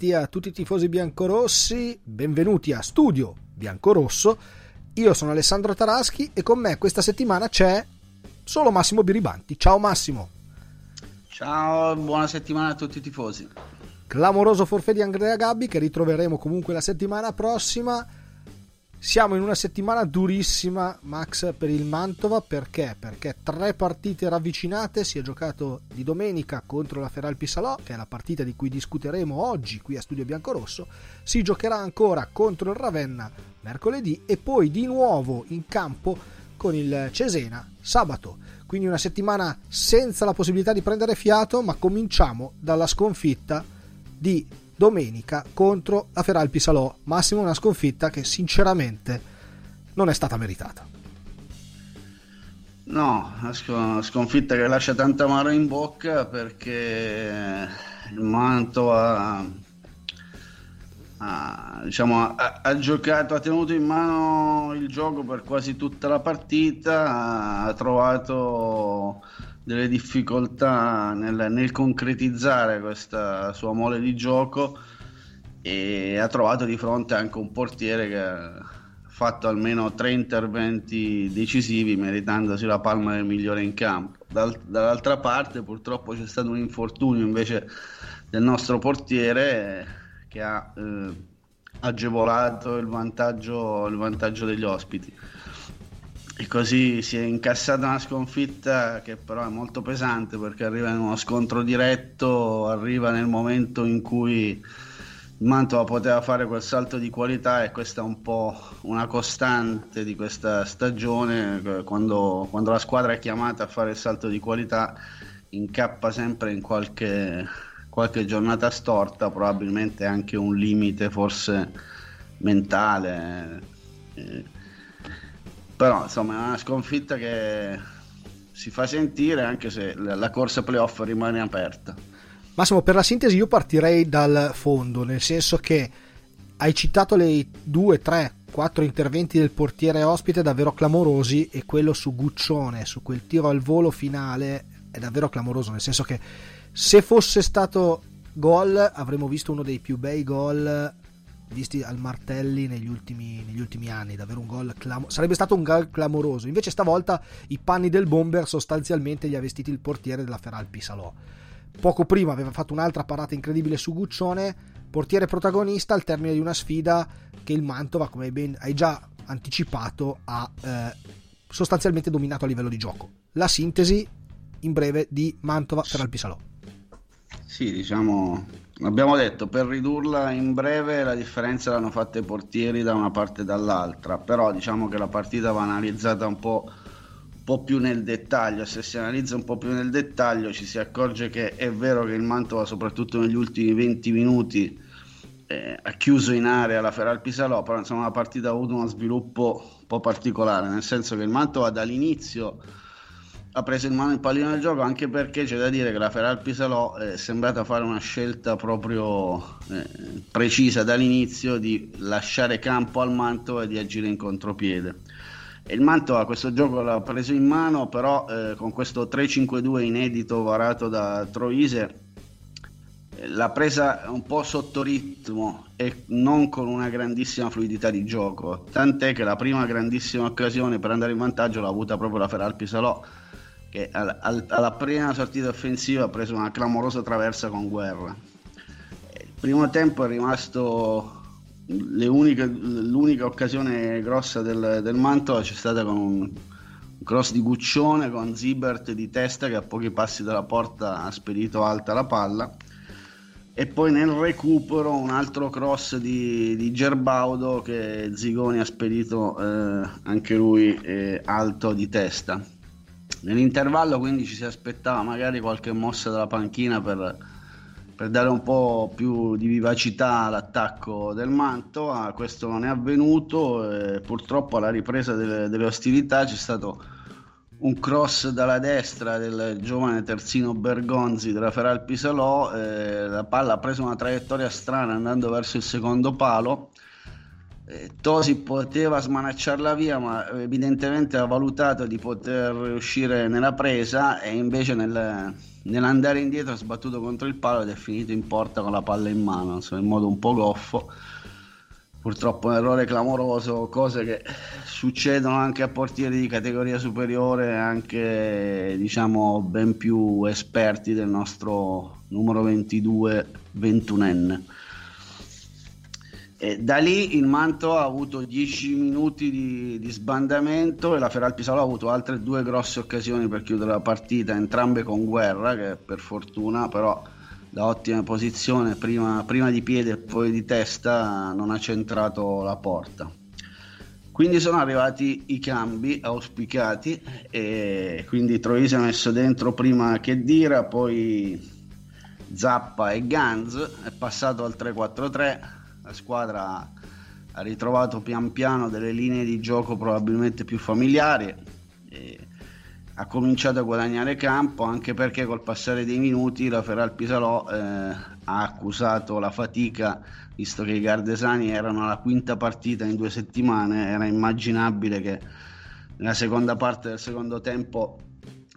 bentrovati a tutti i tifosi biancorossi, benvenuti a Studio Biancorosso. Io sono Alessandro Taraschi e con me questa settimana c'è solo Massimo Biribanti. Ciao Massimo. Ciao, buona settimana a tutti i tifosi. Clamoroso forfè di Andrea Gabbi che ritroveremo comunque la settimana prossima siamo in una settimana durissima, Max, per il Mantova perché? Perché tre partite ravvicinate. Si è giocato di domenica contro la Feralpi Salò, che è la partita di cui discuteremo oggi qui a Studio Biancorosso. Si giocherà ancora contro il Ravenna mercoledì e poi di nuovo in campo con il Cesena sabato. Quindi una settimana senza la possibilità di prendere fiato, ma cominciamo dalla sconfitta di domenica contro la Feralpi Salò. Massimo una sconfitta che sinceramente non è stata meritata. No, una sconfitta che lascia tanta amaro in bocca perché il Manto ha, ha, diciamo, ha, ha, giocato, ha tenuto in mano il gioco per quasi tutta la partita, ha trovato delle difficoltà nel, nel, concretizzare questa sua mole di gioco e ha trovato di fronte anche un portiere che ha fatto almeno tre interventi decisivi meritandosi la palma del migliore in campo. Dal, dall'altra parte purtroppo c'è stato un infortunio invece del nostro portiere che ha eh, agevolato il vantaggio, il vantaggio degli ospiti. E così si è incassata una sconfitta che però è molto pesante perché arriva in uno scontro diretto, arriva nel momento in cui Mantova poteva fare quel salto di qualità e questa è un po' una costante di questa stagione, quando, quando la squadra è chiamata a fare il salto di qualità incappa sempre in qualche, qualche giornata storta, probabilmente anche un limite forse mentale. Eh, però insomma è una sconfitta che si fa sentire anche se la corsa playoff rimane aperta. Massimo, per la sintesi io partirei dal fondo, nel senso che hai citato le due, tre, quattro interventi del portiere ospite davvero clamorosi e quello su Guccione, su quel tiro al volo finale è davvero clamoroso, nel senso che se fosse stato gol avremmo visto uno dei più bei gol visti al Martelli negli ultimi, negli ultimi anni, davvero un gol clam- sarebbe stato un gol clamoroso. Invece stavolta i panni del bomber sostanzialmente li ha vestiti il portiere della Feralpi Salò. Poco prima aveva fatto un'altra parata incredibile su Guccione, portiere protagonista al termine di una sfida che il Mantova, come ben hai già anticipato, ha eh, sostanzialmente dominato a livello di gioco. La sintesi in breve di Mantova Feralpi Salò. Sì, diciamo abbiamo detto per ridurla in breve la differenza l'hanno fatta i portieri da una parte e dall'altra, però diciamo che la partita va analizzata un po', un po', più nel dettaglio, se si analizza un po' più nel dettaglio ci si accorge che è vero che il Mantova soprattutto negli ultimi 20 minuti eh, ha chiuso in area la Feral Pisalò, però insomma la partita ha avuto uno sviluppo un po' particolare, nel senso che il Mantova dall'inizio ha preso in mano il pallino del gioco anche perché c'è da dire che la Feral Pisalò è sembrata fare una scelta proprio eh, precisa dall'inizio di lasciare campo al Manto e di agire in contropiede. E il Manto a questo gioco l'ha preso in mano, però eh, con questo 3-5-2 inedito varato da Troise eh, l'ha presa un po' sotto ritmo e non con una grandissima fluidità di gioco. Tant'è che la prima grandissima occasione per andare in vantaggio l'ha avuta proprio la Feral Pisalò che al, al, alla prima sortita offensiva ha preso una clamorosa traversa con guerra. Il primo tempo è rimasto uniche, l'unica occasione grossa del, del Mantova c'è stata con un cross di Guccione con Zibert di testa che a pochi passi dalla porta ha spedito alta la palla e poi nel recupero un altro cross di, di Gerbaudo che Zigoni ha spedito eh, anche lui eh, alto di testa Nell'intervallo quindi ci si aspettava magari qualche mossa dalla panchina per, per dare un po' più di vivacità all'attacco del Manto, ah, questo non è avvenuto purtroppo alla ripresa delle, delle ostilità c'è stato un cross dalla destra del giovane terzino Bergonzi della Feral Pisalò, eh, la palla ha preso una traiettoria strana andando verso il secondo palo Tosi poteva smanacciarla via, ma evidentemente ha valutato di poter uscire nella presa e invece nel, nell'andare indietro ha sbattuto contro il palo ed è finito in porta con la palla in mano, insomma, in modo un po' goffo. Purtroppo un errore clamoroso, cose che succedono anche a portieri di categoria superiore, anche diciamo ben più esperti del nostro numero 22 21enne. E da lì il Manto ha avuto 10 minuti di, di sbandamento e la Feral Pisalo ha avuto altre due grosse occasioni per chiudere la partita, entrambe con guerra, che per fortuna però da ottima posizione, prima, prima di piede e poi di testa, non ha centrato la porta. Quindi sono arrivati i cambi auspicati e quindi Troisi ha messo dentro prima che Dira, poi Zappa e Ganz, è passato al 3-4-3 la squadra ha ritrovato pian piano delle linee di gioco probabilmente più familiari ha cominciato a guadagnare campo anche perché col passare dei minuti la Feral Pisalò eh, ha accusato la fatica visto che i gardesani erano alla quinta partita in due settimane era immaginabile che nella seconda parte del secondo tempo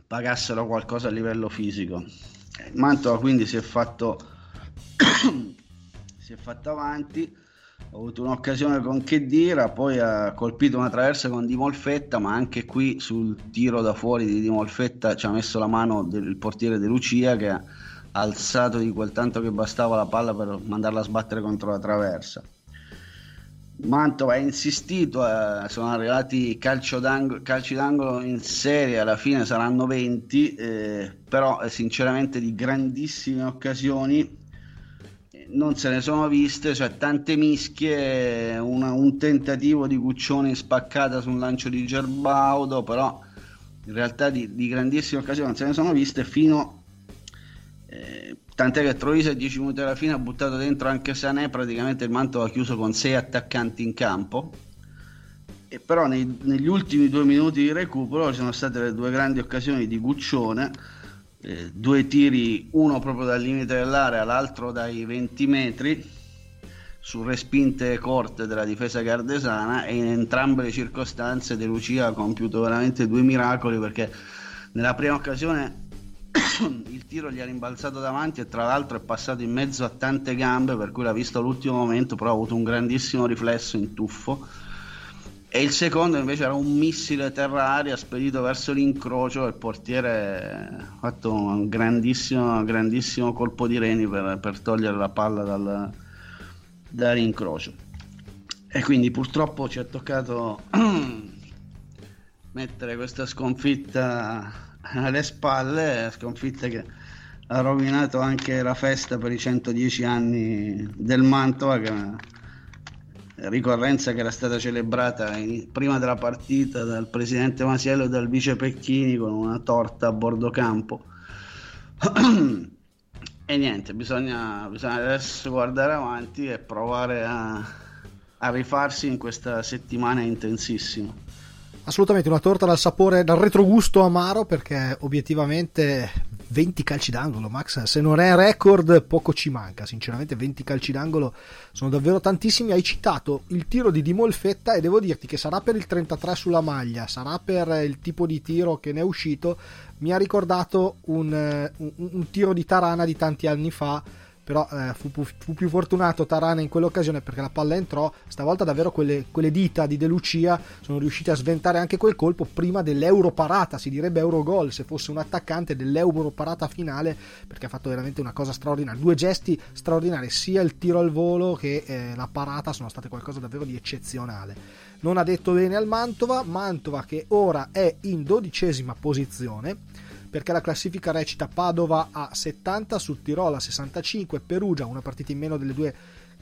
pagassero qualcosa a livello fisico. Mantova quindi si è fatto si è fatto avanti ha avuto un'occasione con Chedira, poi ha colpito una traversa con Di Molfetta, ma anche qui sul tiro da fuori di Di Molfetta ci ha messo la mano del portiere De Lucia che ha alzato di quel tanto che bastava la palla per mandarla a sbattere contro la traversa. Mantova ha insistito, eh, sono arrivati calci d'angolo in serie, alla fine saranno 20, eh, però eh, sinceramente di grandissime occasioni non se ne sono viste, cioè tante mischie, una, un tentativo di Guccione spaccata su un lancio di Gerbaudo, però in realtà di, di grandissime occasioni non se ne sono viste fino eh, tant'è che Troise a 10 minuti alla fine ha buttato dentro anche Sané, praticamente il manto ha chiuso con 6 attaccanti in campo. E però nei, negli ultimi due minuti di recupero ci sono state le due grandi occasioni di Guccione eh, due tiri, uno proprio dal limite dell'area, l'altro dai 20 metri su respinte corte della difesa gardesana e in entrambe le circostanze De Lucia ha compiuto veramente due miracoli perché nella prima occasione il tiro gli ha rimbalzato davanti e tra l'altro è passato in mezzo a tante gambe per cui l'ha visto all'ultimo momento però ha avuto un grandissimo riflesso in tuffo e il secondo invece era un missile terra-aria spedito verso l'incrocio e il portiere ha fatto un grandissimo, grandissimo colpo di reni per, per togliere la palla dal, dall'incrocio. E quindi purtroppo ci è toccato mettere questa sconfitta alle spalle, sconfitta che ha rovinato anche la festa per i 110 anni del Mantova che ricorrenza che era stata celebrata in, prima della partita dal presidente Masiello e dal vice Pecchini con una torta a bordo campo. e niente, bisogna, bisogna, adesso guardare avanti e provare a, a rifarsi in questa settimana intensissima assolutamente una torta dal sapore, dal retrogusto amaro perché obiettivamente 20 calci d'angolo, Max. Se non è record, poco ci manca. Sinceramente, 20 calci d'angolo sono davvero tantissimi. Hai citato il tiro di Dimolfetta e devo dirti che sarà per il 33 sulla maglia, sarà per il tipo di tiro che ne è uscito. Mi ha ricordato un, eh, un, un tiro di Tarana di tanti anni fa però eh, fu, fu, più fortunato Tarana in quell'occasione perché la palla entrò, stavolta davvero quelle, quelle, dita di De Lucia sono riuscite a sventare anche quel colpo prima dell'europarata, si direbbe eurogol se fosse un attaccante dell'europarata finale perché ha fatto veramente una cosa straordinaria, due gesti straordinari, sia il tiro al volo che eh, la parata sono state qualcosa davvero di eccezionale. Non ha detto bene al Mantova, Mantova che ora è in dodicesima posizione perché la classifica recita Padova a 70, sul Tirolo a 65, Perugia una partita in meno delle due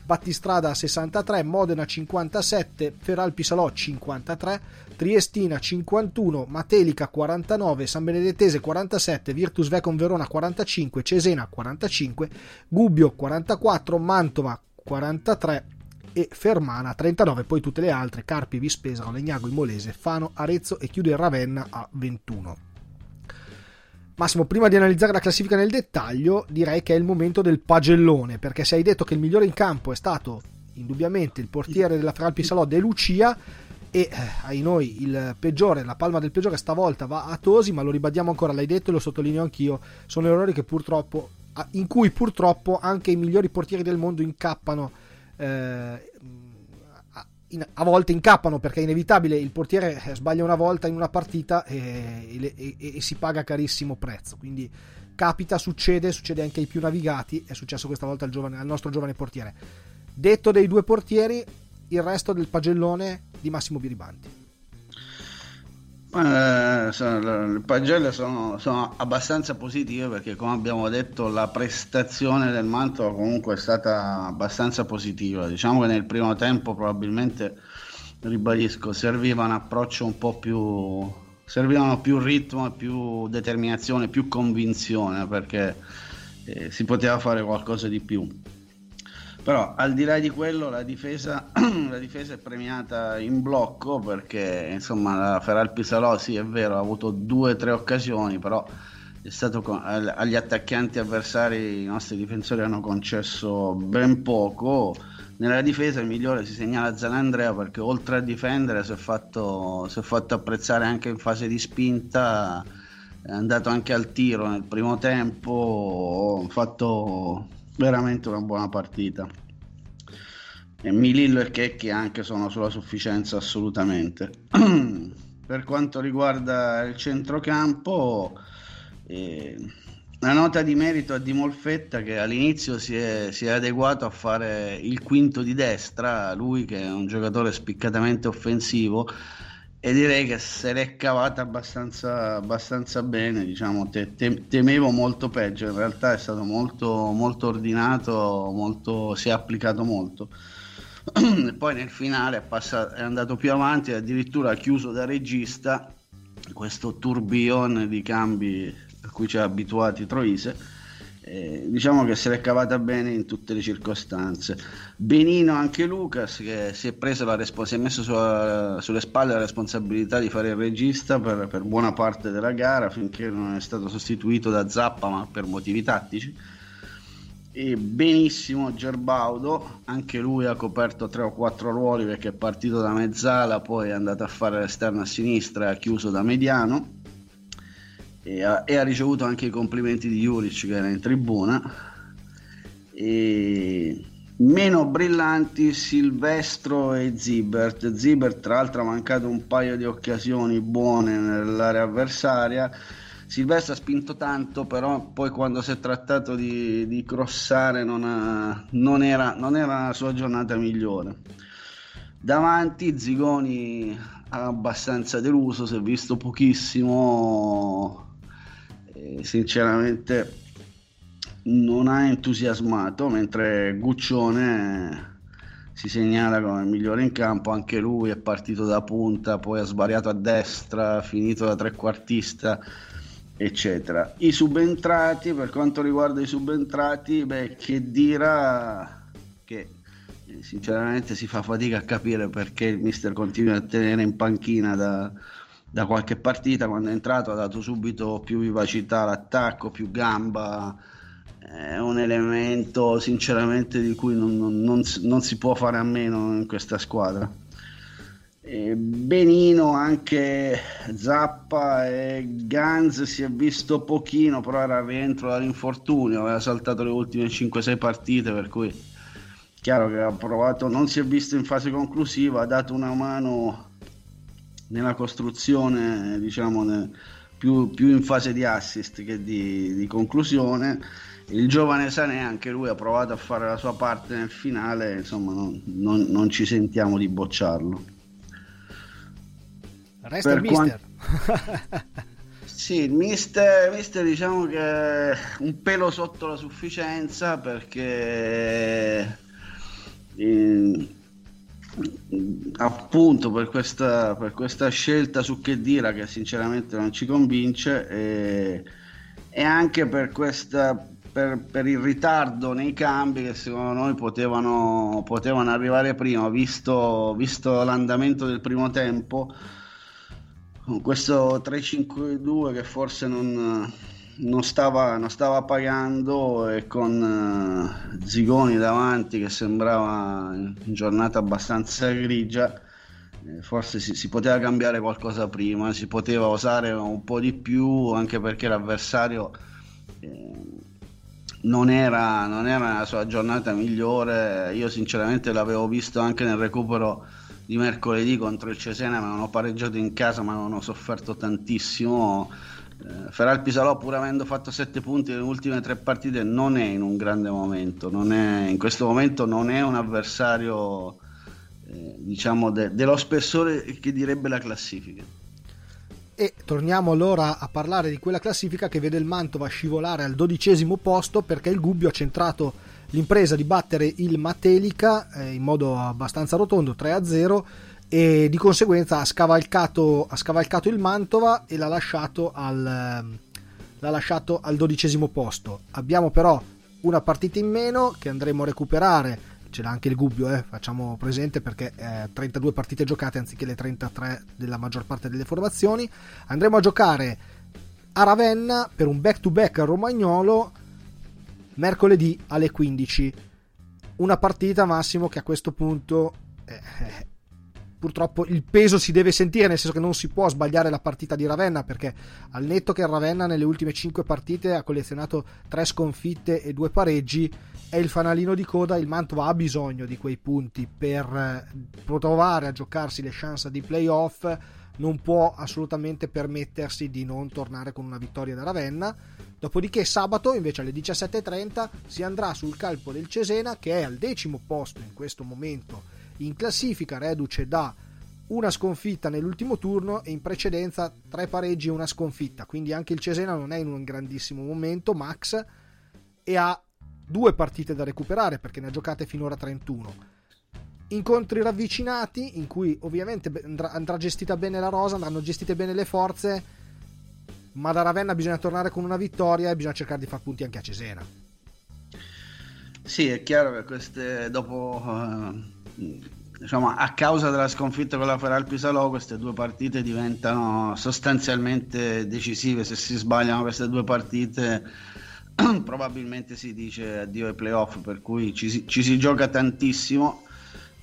Battistrada a 63, Modena 57, Feralpi Salò 53, Triestina 51, Matelica 49, San Benedettese 47, Virtus Vecon Verona 45, Cesena 45, Gubbio 44, Mantova 43 e Fermana 39, poi tutte le altre Carpi, Vispesaro, Legnago, Imolese, Fano, Arezzo e chiude Ravenna a 21. Massimo, prima di analizzare la classifica nel dettaglio, direi che è il momento del pagellone, perché se hai detto che il migliore in campo è stato indubbiamente il portiere della Feralpi Salò De Lucia e eh, ai noi il peggiore, la palma del peggiore stavolta va a Tosi, ma lo ribadiamo ancora, l'hai detto e lo sottolineo anch'io, sono errori che purtroppo in cui purtroppo anche i migliori portieri del mondo incappano eh, in, a volte incappano perché è inevitabile il portiere eh, sbaglia una volta in una partita e, e, e, e si paga carissimo prezzo. Quindi capita, succede, succede anche ai più navigati è successo questa volta al, giovane, al nostro giovane portiere. Detto dei due portieri il resto del pagellone di Massimo Biribanti eh, le pagelle sono, sono, abbastanza positive perché come abbiamo detto la prestazione del Mantova comunque è stata abbastanza positiva. Diciamo che nel primo tempo probabilmente ribadisco serviva un approccio un po' più servivano più ritmo più determinazione più convinzione perché eh, si poteva fare qualcosa di più però al di là di quello la difesa, la difesa è premiata in blocco perché insomma la Feralpi Salò sì è vero ha avuto due o tre occasioni però è stato con, agli attaccanti avversari i nostri difensori hanno concesso ben poco. Nella difesa il migliore si segnala Zanandrea perché oltre a difendere si è fatto, si è fatto apprezzare anche in fase di spinta. È andato anche al tiro nel primo tempo ha fatto veramente una buona partita. E Milillo e Checchi anche sono sulla sufficienza assolutamente. per quanto riguarda il centrocampo, eh, la nota di merito è di Molfetta che all'inizio si è, si è, adeguato a fare il quinto di destra, lui che è un giocatore spiccatamente offensivo e direi che se l'è cavata abbastanza, abbastanza bene, diciamo, te, te, temevo molto peggio, in realtà è stato molto, molto ordinato, molto, si è applicato molto. e poi nel finale è, passato, è andato più avanti addirittura ha chiuso da regista questo tourbillon di cambi a cui ci ha abituati Troise eh, diciamo che se l'è cavata bene in tutte le circostanze. Benino anche Lucas che si è respons- si è messo sulla, sulle spalle la responsabilità di fare il regista per, per, buona parte della gara finché non è stato sostituito da Zappa ma per motivi tattici. E benissimo Gerbaudo, anche lui ha coperto tre o quattro ruoli perché è partito da mezzala, poi è andato a fare l'esterno a sinistra e ha chiuso da mediano e ha, e ha, ricevuto anche i complimenti di Juric che era in tribuna. E meno brillanti Silvestro e Zibert. Zibert tra l'altro ha mancato un paio di occasioni buone nell'area avversaria. Silvestro ha spinto tanto però poi quando si è trattato di, di crossare non, ha, non, era, non era la sua giornata migliore. Davanti Zigoni ha abbastanza deluso si è visto pochissimo sinceramente non ha entusiasmato, mentre Guccione si segnala come migliore in campo, anche lui è partito da punta, poi ha sbagliato a destra, finito da trequartista, eccetera. I subentrati, per quanto riguarda i subentrati, beh, che dirà che eh, sinceramente si fa fatica a capire perché il mister continua a tenere in panchina da da qualche partita quando è entrato ha dato subito più vivacità all'attacco, più gamba, è un elemento sinceramente di cui non, non, non, non si può fare a meno in questa squadra. E benino anche Zappa e Ganz si è visto pochino, però era rientro dall'infortunio, aveva saltato le ultime 5-6 partite, per cui chiaro che ha provato, non si è visto in fase conclusiva, ha dato una mano nella costruzione, diciamo, ne, più, più, in fase di assist che di, di, conclusione. Il giovane Sané, anche lui ha provato a fare la sua parte nel finale, insomma, non, non, non ci sentiamo di bocciarlo. Resta per il mister. Quant... sì, il mister, mister diciamo che è un pelo sotto la sufficienza perché... In appunto per questa, per questa scelta su che dira che sinceramente non ci convince e, e anche per, questa, per, per, il ritardo nei cambi che secondo noi potevano, potevano arrivare prima visto, visto l'andamento del primo tempo con questo 3-5-2 che forse non, non stava, non stava pagando e con uh, Zigoni davanti che sembrava in giornata abbastanza grigia eh, forse si, si, poteva cambiare qualcosa prima, si poteva osare un po' di più anche perché l'avversario eh, non, era, non era la sua giornata migliore, io sinceramente l'avevo visto anche nel recupero di mercoledì contro il Cesena, mi hanno pareggiato in casa ma non ho sofferto tantissimo eh, Feral Pisalò pur avendo fatto 7 punti nelle ultime tre partite non è in un grande momento è, in questo momento non è un avversario eh, diciamo de, dello spessore che direbbe la classifica. E torniamo allora a parlare di quella classifica che vede il Mantova scivolare al dodicesimo posto perché il Gubbio ha centrato l'impresa di battere il Matelica eh, in modo abbastanza rotondo 3-0 e di conseguenza ha scavalcato, ha scavalcato il Mantova e l'ha lasciato, al, l'ha lasciato al dodicesimo posto. Abbiamo però una partita in meno che andremo a recuperare, ce l'ha anche il Gubbio, eh, facciamo presente perché eh, 32 partite giocate anziché le 33 della maggior parte delle formazioni. Andremo a giocare a Ravenna per un back to back a Romagnolo mercoledì alle 15. Una partita massimo che a questo punto eh, purtroppo il peso si deve sentire, nel senso che non si può sbagliare la partita di Ravenna, perché al netto che Ravenna nelle ultime 5 partite ha collezionato 3 sconfitte e 2 pareggi, è il fanalino di coda, il Mantova ha bisogno di quei punti per eh, provare a giocarsi le chance di playoff, non può assolutamente permettersi di non tornare con una vittoria da Ravenna. Dopodiché sabato invece alle 17.30 si andrà sul calpo del Cesena che è al decimo posto in questo momento in classifica, reduce da una sconfitta nell'ultimo turno e in precedenza tre pareggi e una sconfitta, quindi anche il Cesena non è in un grandissimo momento, Max, e ha due partite da recuperare perché ne ha giocate finora 31. Incontri ravvicinati in cui ovviamente andrà, gestita bene la rosa, andranno gestite bene le forze, ma da Ravenna bisogna tornare con una vittoria e bisogna cercare di far punti anche a Cesena. Sì, è chiaro che queste dopo uh diciamo, a causa della sconfitta con la Feral Pisalò queste due partite diventano sostanzialmente decisive. Se si sbagliano queste due partite probabilmente si dice addio ai playoff per cui ci si, ci si gioca tantissimo.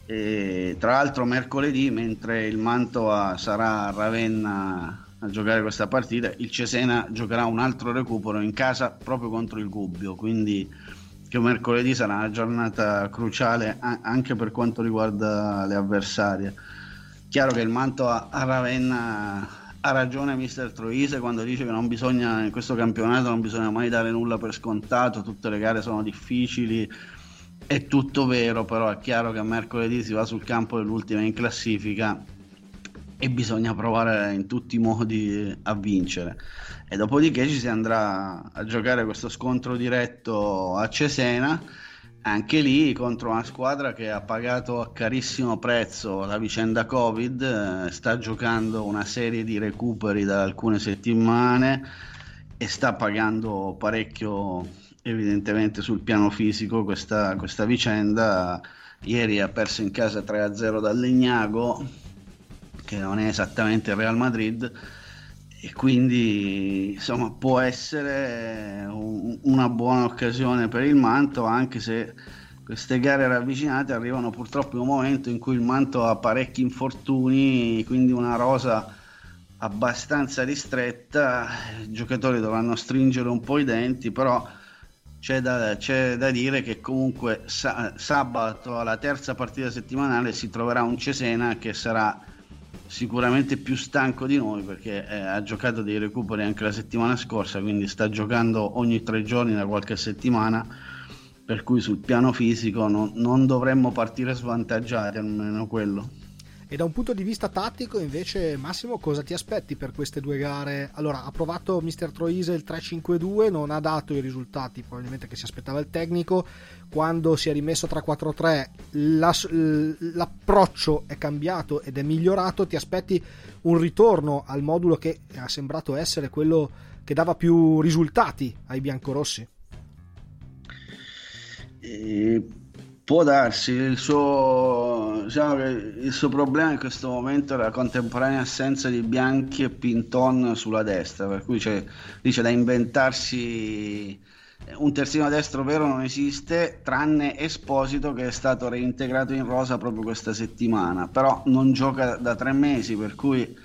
E, tra l'altro mercoledì mentre il Mantova sarà a Ravenna a giocare questa partita il Cesena giocherà un altro recupero in casa proprio contro il Gubbio. Quindi che mercoledì sarà una giornata cruciale anche per quanto riguarda le avversarie. Chiaro che il manto a, Ravenna ha ragione mister Troise quando dice che non bisogna in questo campionato non bisogna mai dare nulla per scontato, tutte le gare sono difficili, è tutto vero, però è chiaro che mercoledì si va sul campo dell'ultima in classifica e bisogna provare in tutti i modi a vincere e dopodiché ci si andrà a giocare questo scontro diretto a Cesena anche lì contro una squadra che ha pagato a carissimo prezzo la vicenda Covid, eh, sta giocando una serie di recuperi da alcune settimane e sta pagando parecchio evidentemente sul piano fisico questa, questa vicenda. Ieri ha perso in casa 3-0 dal Legnago, che non è esattamente il Real Madrid e quindi insomma può essere un, una buona occasione per il Manto anche se queste gare ravvicinate arrivano purtroppo in un momento in cui il Manto ha parecchi infortuni quindi una rosa abbastanza ristretta i giocatori dovranno stringere un po' i denti però c'è da, c'è da dire che comunque sa- sabato alla terza partita settimanale si troverà un Cesena che sarà sicuramente più stanco di noi perché eh, ha giocato dei recuperi anche la settimana scorsa, quindi sta giocando ogni tre giorni da qualche settimana, per cui sul piano fisico non, non dovremmo partire svantaggiati, almeno quello. E da un punto di vista tattico, invece, Massimo, cosa ti aspetti per queste due gare? Allora, ha provato Mr. Troise il 3-5-2, non ha dato i risultati probabilmente che si aspettava il tecnico. Quando si è rimesso 3-4-3, la, l'approccio è cambiato ed è migliorato. Ti aspetti un ritorno al modulo che ha sembrato essere quello che dava più risultati ai biancorossi? E può darsi il suo diciamo, il suo problema in questo momento è la contemporanea assenza di Bianchi e Pinton sulla destra, per cui dice da inventarsi un terzino destro vero non esiste, tranne Esposito che è stato reintegrato in rosa proprio questa settimana, però non gioca da tre mesi, per cui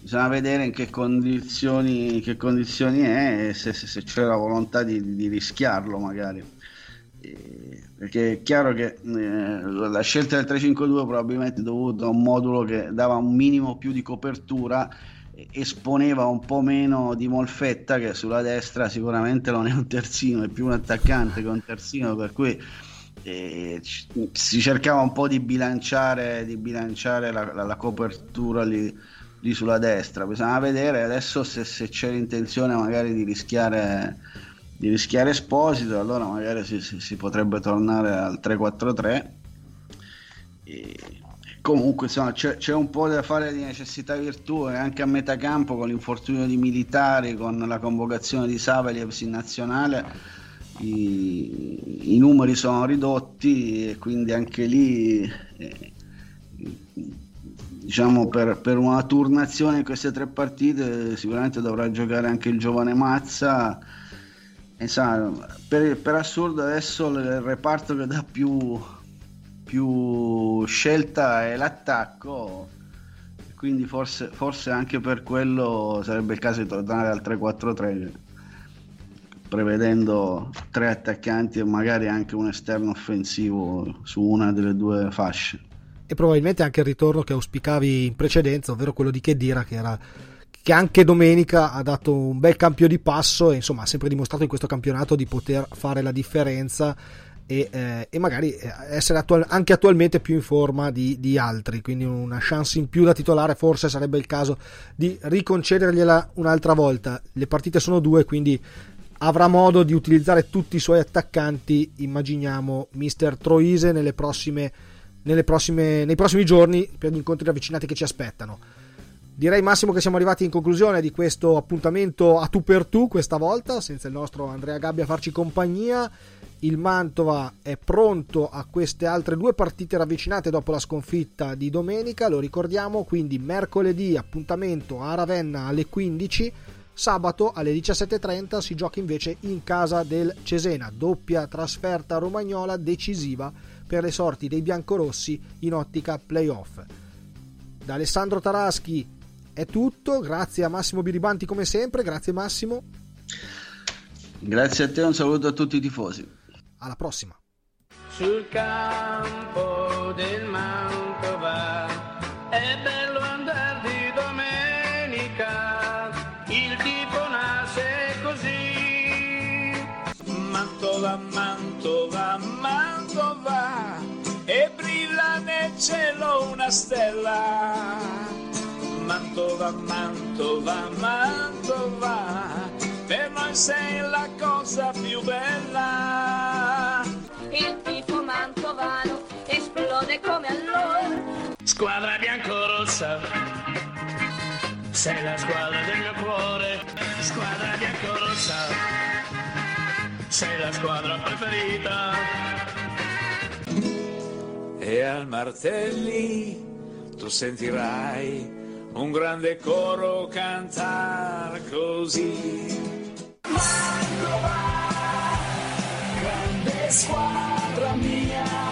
bisogna vedere in che condizioni, che condizioni è e se, se, se, c'è la volontà di, di rischiarlo magari. Perché è chiaro che eh, la scelta del 352 probabilmente è dovuta a un modulo che dava un minimo più di copertura esponeva un po' meno di Molfetta che sulla destra sicuramente non è un terzino, è più un attaccante che un terzino, per cui eh, si cercava un po' di bilanciare, di bilanciare la, la, la, copertura lì, lì, sulla destra. Bisogna vedere adesso se, se c'è l'intenzione magari di rischiare, di rischiare Esposito, allora magari si, si, si potrebbe tornare al 3-4-3. E comunque insomma, c'è, c'è, un po' da fare di necessità virtù e anche a metà campo con l'infortunio di militari, con la convocazione di Saveliev in nazionale i, i, numeri sono ridotti e quindi anche lì eh, diciamo per, per, una turnazione in queste tre partite sicuramente dovrà giocare anche il giovane Mazza e, sa, per, per assurdo adesso il reparto che dà più più scelta è l'attacco. Quindi forse, forse, anche per quello sarebbe il caso di tornare al 3-4-3 prevedendo tre attaccanti e magari anche un esterno offensivo su una delle due fasce. E probabilmente anche il ritorno che auspicavi in precedenza ovvero quello di Chedira che era che anche domenica ha dato un bel cambio di passo e insomma ha sempre dimostrato in questo campionato di poter fare la differenza e, eh, e magari eh, essere attual- anche attualmente più in forma di, di, altri, quindi una chance in più da titolare forse sarebbe il caso di riconcedergliela un'altra volta. Le partite sono due, quindi avrà modo di utilizzare tutti i suoi attaccanti, immaginiamo, mister Troise nelle prossime, nelle prossime, nei prossimi giorni per gli incontri ravvicinati che ci aspettano. Direi Massimo che siamo arrivati in conclusione di questo appuntamento a tu per tu questa volta, senza il nostro Andrea Gabbia a farci compagnia. Il Mantova è pronto a queste altre due partite ravvicinate dopo la sconfitta di domenica, lo ricordiamo, quindi mercoledì appuntamento a Ravenna alle 15, sabato alle 17.30 si gioca invece in casa del Cesena, doppia trasferta romagnola decisiva per le sorti dei biancorossi in ottica playoff. Da Alessandro Taraschi è tutto, grazie a Massimo Biribanti come sempre, grazie Massimo. Grazie a te, un saluto a tutti i tifosi. Alla prossima. Sul campo del Mantova è bello andare di domenica, il tipo nasce così. Mantova, Mantova, Mantova e brilla nel cielo una stella. Mantova, Mantova, Mantova per noi sei la cosa più bella. Il tifo mantovano esplode come allora. Squadra biancorossa, sei la squadra del mio cuore. Squadra biancorossa, sei la squadra preferita. E al Martelli tu sentirai un grande coro cantar così. Mangova, grande squadra mia.